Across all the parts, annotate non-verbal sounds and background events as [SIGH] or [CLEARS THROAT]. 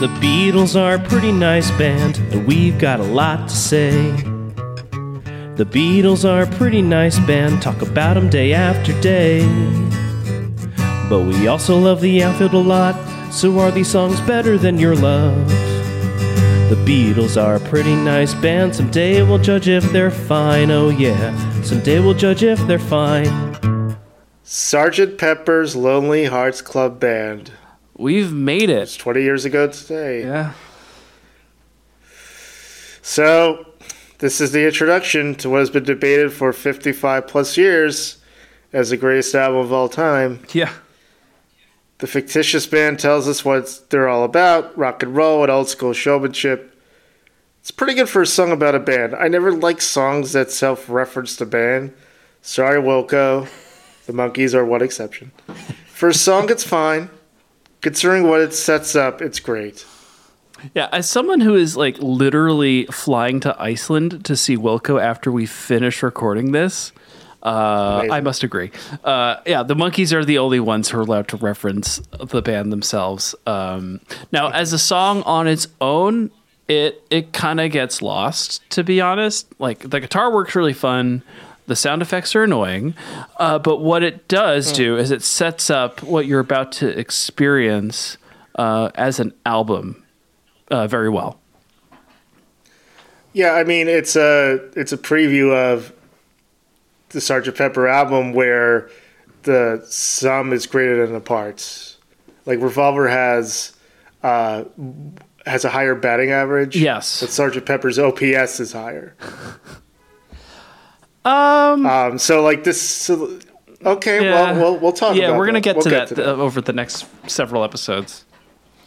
The Beatles are a pretty nice band, and we've got a lot to say. The Beatles are a pretty nice band, talk about 'em day after day. But we also love the outfield a lot, so are these songs better than your love? The Beatles are a pretty nice band, someday we'll judge if they're fine, oh yeah, someday we'll judge if they're fine. Sergeant Pepper's Lonely Hearts Club Band. We've made it. It's it. 20 years ago today. Yeah. So, this is the introduction to what has been debated for 55 plus years as the greatest album of all time. Yeah. The fictitious band tells us what they're all about rock and roll and old school showmanship. It's pretty good for a song about a band. I never like songs that self reference the band. Sorry, Wilco. The Monkees are one exception. For a song, it's fine. Considering what it sets up, it's great. Yeah, as someone who is like literally flying to Iceland to see Wilco after we finish recording this, uh, I must agree. Uh, yeah, the Monkees are the only ones who are allowed to reference the band themselves. Um, now, as a song on its own, it it kind of gets lost. To be honest, like the guitar works really fun. The sound effects are annoying, uh, but what it does do is it sets up what you're about to experience uh, as an album uh, very well. Yeah, I mean it's a it's a preview of the Sgt. Pepper album where the sum is greater than the parts. Like Revolver has uh, has a higher batting average. Yes. but Sgt. Pepper's OPS is higher. [LAUGHS] Um, Um, so like this. So, okay, Yeah. well, we'll we'll talk. yeah, we're gonna that. get We'll to that uh, over the next several episodes.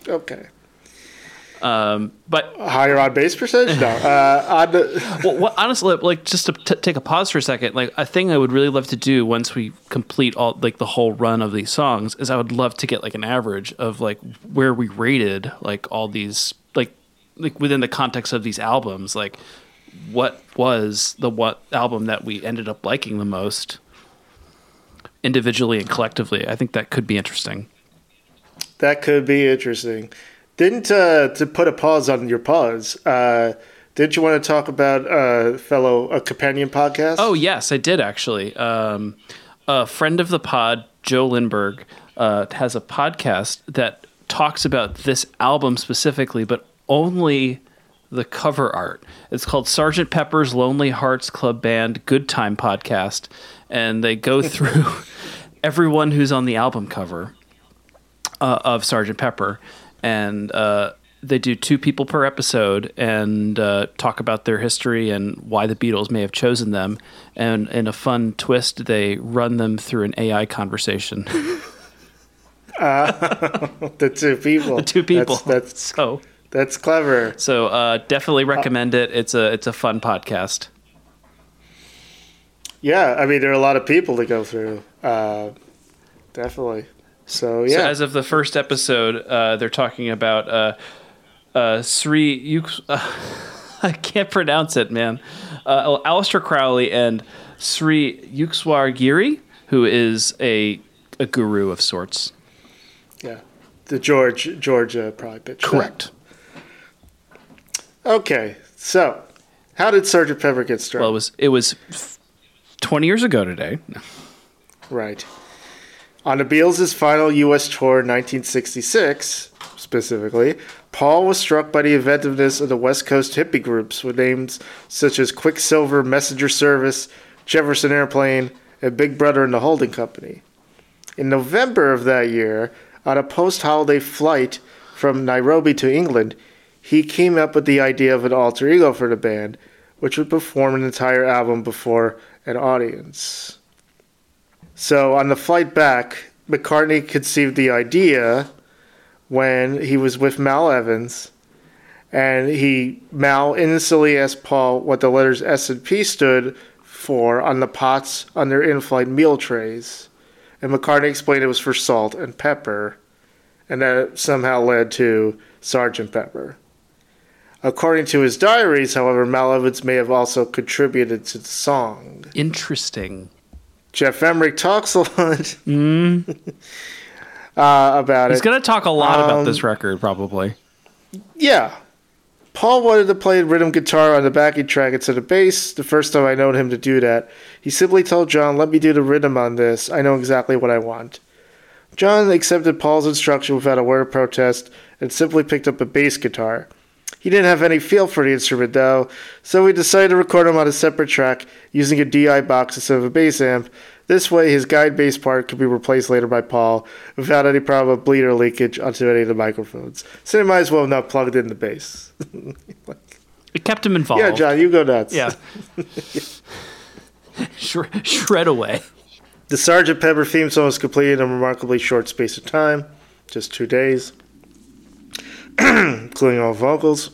Okay, Um, but higher on base percentage. No, [LAUGHS] uh, on the, well, what, honestly, like just to t- take a pause for a second, like a thing I would really love to do once we complete all like the whole run of these songs is I would love to get like an average of like where we rated like all these like like within the context of these albums, like what was the what album that we ended up liking the most individually and collectively. I think that could be interesting. That could be interesting. Didn't uh, to put a pause on your pause? Uh, didn't you want to talk about uh, fellow a companion podcast? Oh yes, I did actually. Um, a friend of the pod, Joe Lindberg, uh, has a podcast that talks about this album specifically, but only the cover art. It's called Sergeant Pepper's Lonely Hearts Club Band Good Time Podcast, and they go [LAUGHS] through everyone who's on the album cover uh, of Sergeant Pepper, and uh, they do two people per episode and uh, talk about their history and why the Beatles may have chosen them. And in a fun twist, they run them through an AI conversation. [LAUGHS] the two people. [LAUGHS] the two people. That's that's, so that's clever. so uh, definitely recommend it. It's a it's a fun podcast. Yeah, I mean there are a lot of people to go through. Uh, definitely. So yeah, So as of the first episode, uh, they're talking about uh, uh, Sri. Uh, [LAUGHS] I can't pronounce it, man. Uh, Aleister Crowley and Sri Yukswar Giri, who is a a guru of sorts. yeah. The George Georgia probably pitch. Okay, so how did Sergeant Pepper get started? Well, it was it was twenty years ago today. Right. On the Beatles' final U.S. tour in 1966, specifically, Paul was struck by the inventiveness of the West Coast hippie groups with names such as Quicksilver Messenger Service, Jefferson Airplane, and Big Brother and the Holding Company. In November of that year, on a post holiday flight from Nairobi to England, he came up with the idea of an alter ego for the band, which would perform an entire album before an audience. So on the flight back, McCartney conceived the idea when he was with Mal Evans, and he Mal innocently asked Paul what the letters S and P stood for on the pots on their in-flight meal trays, and McCartney explained it was for salt and pepper, and that somehow led to Sergeant Pepper. According to his diaries, however, Mal Evans may have also contributed to the song. Interesting. Geoff Emerick talks a lot [LAUGHS] uh, about He's it. He's gonna talk a lot about Um, this record, probably. Yeah. Paul wanted to play rhythm guitar on the backing track instead of bass. The first time I known him to do that, he simply told John, "Let me do the rhythm on this. I know exactly what I want." John accepted Paul's instruction without a word of protest and simply picked up a bass guitar. He didn't have any feel for the instrument though, so we decided to record him on a separate track using a DI box instead of a bass amp. This way, his guide bass part could be replaced later by Paul without any problem of bleed or leakage onto any of the microphones. So they might as well have not plugged in the bass. [LAUGHS] It kept him involved. yeah, John, you go nuts. Yeah. [LAUGHS] Shred, shred away. The Sergeant Pepper theme song was completed in a remarkably short space of time, just two days, [CLEARS THROAT] including all vocals.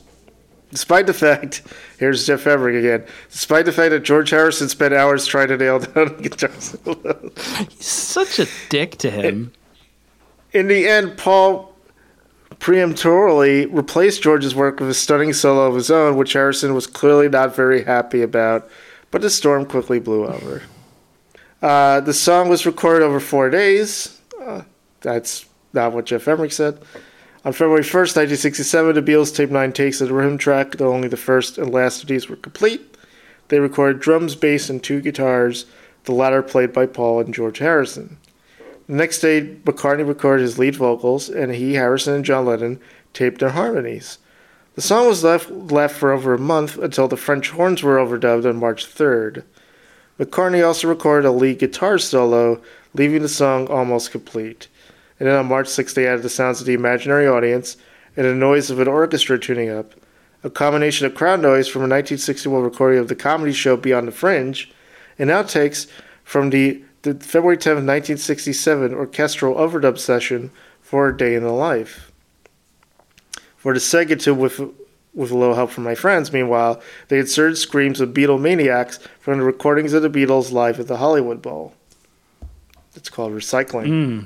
Despite the fact, here's Geoff Emerick again. Despite the fact that George Harrison spent hours trying to nail down the guitar solo, he's Such a dick to him. in the end, Paul preemptorily replaced George's work with a stunning solo of his own, which Harrison was clearly not very happy about. But the storm quickly blew over. Uh, the song was recorded over four days. Uh, that's not what Geoff Emerick said. On February 1st, 1967, the Beatles taped nine takes of the rhythm track, though only the first and last of these were complete. They recorded drums, bass, and two guitars, the latter played by Paul and George Harrison. The next day, McCartney recorded his lead vocals, and he, Harrison, and John Lennon taped their harmonies. The song was left, left for over a month until the French horns were overdubbed on March 3rd. McCartney also recorded a lead guitar solo, leaving the song almost complete. And then on March 6th, they added the sounds of the imaginary audience and the noise of an orchestra tuning up. A combination of crowd noise from a 1961 recording of the comedy show Beyond the Fringe, and outtakes from the, the February 10th, 1967 orchestral overdub session for A Day in the Life. For the second to with with a little help from my friends, meanwhile, they inserted screams of Beatlemaniacs from the recordings of the Beatles live at the Hollywood Bowl. It's called recycling. Hmm.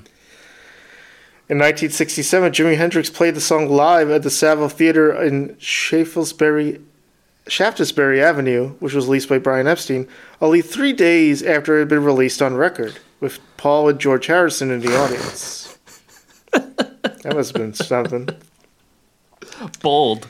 In 1967, Jimi Hendrix played the song live at the Saville Theater in Shaftesbury, Shaftesbury Avenue, which was leased by Brian Epstein, only three days after it had been released on record, with Paul and George Harrison in the audience. [LAUGHS] that must have been something. Bold.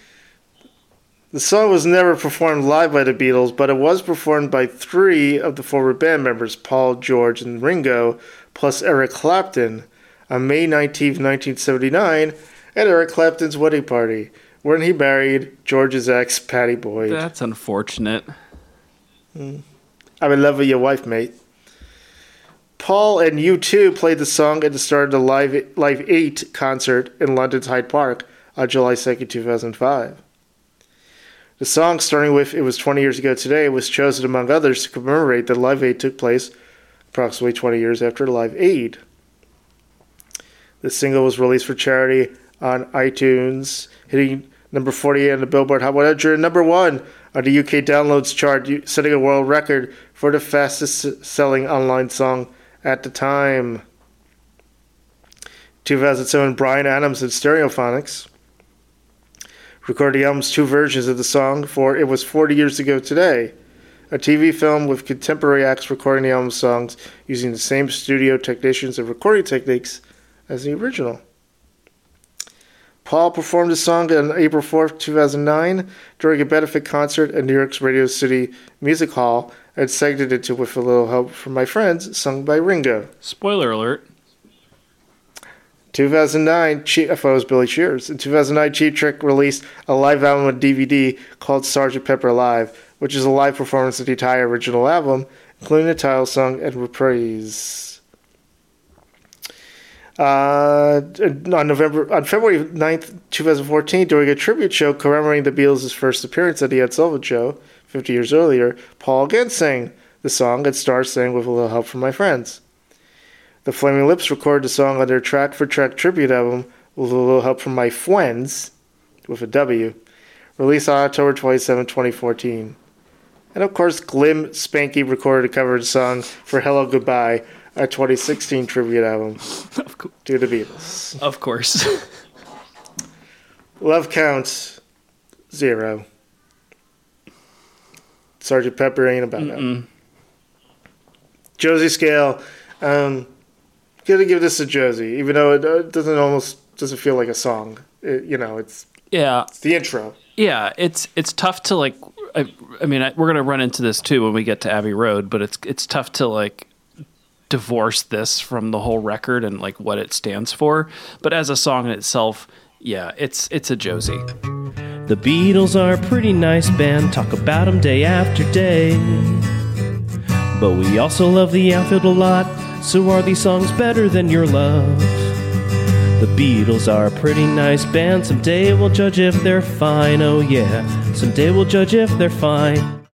The song was never performed live by the Beatles, but it was performed by three of the former band members, Paul, George, and Ringo, plus Eric Clapton, on May 19, 1979, at Eric Clapton's wedding party, when he married George's ex, Pattie Boyd. That's unfortunate. Hmm. I'm in love with your wife, mate. Paul and U2 played the song at the start of the Live, Live 8 concert in London's Hyde Park on July 2nd, 2005. The song, starting with It Was 20 Years Ago Today, was chosen, among others, to commemorate that Live Aid took place approximately 20 years after Live Aid. The single was released for charity on iTunes, hitting number 48 on the Billboard Hot 100 and number one on the UK downloads chart, setting a world record for the fastest selling online song at the time. 2007, Bryan Adams and Stereophonics recorded the album's two versions of the song for It Was 40 Years Ago Today, a TV film with contemporary acts recording the album's songs using the same studio technicians and recording techniques as the original. Paul performed the song on April 4th, 2009, during a benefit concert at New York's Radio City Music Hall and sang it into With a Little Help from My Friends, sung by Ringo. Spoiler alert. 2009, Che- I thought it was Billy Shears. In 2009, Cheap Trick released a live album on DVD called Sgt. Pepper Live, which is a live performance of the entire original album, including the title song and reprise. Uh, on November, on February 9th, 2014, during a tribute show commemorating the Beatles' first appearance at the Ed Sullivan Show 50 years earlier, Paul again sang the song and Starr sang with a little help from my friends. The Flaming Lips recorded the song on their track for track tribute album with a little help from my friends, with a W, released on October 27, 2014. And of course, Glim Spanky recorded a cover song for Hello Goodbye, a 2016 tribute album [LAUGHS] to the Beatles. of course. [LAUGHS] Love counts zero. Sergeant Pepper ain't about it. Josie scale, um, gonna give this to Josie, even though it, uh, doesn't almost doesn't feel like a song. It, you know, it's Yeah, It's the intro. yeah. It's it's tough to like. I, I mean, I, we're gonna run into this too when we get to Abbey Road, but it's it's tough to like divorce this from the whole record and like what it stands for. But as a song in itself, yeah, it's it's a Josie. The Beatles are a pretty nice band, talk about them day after day. But we also love the outfield a lot, so are these songs better than your love? The Beatles are a pretty nice band, someday we'll judge if they're fine, oh yeah, someday we'll judge if they're fine.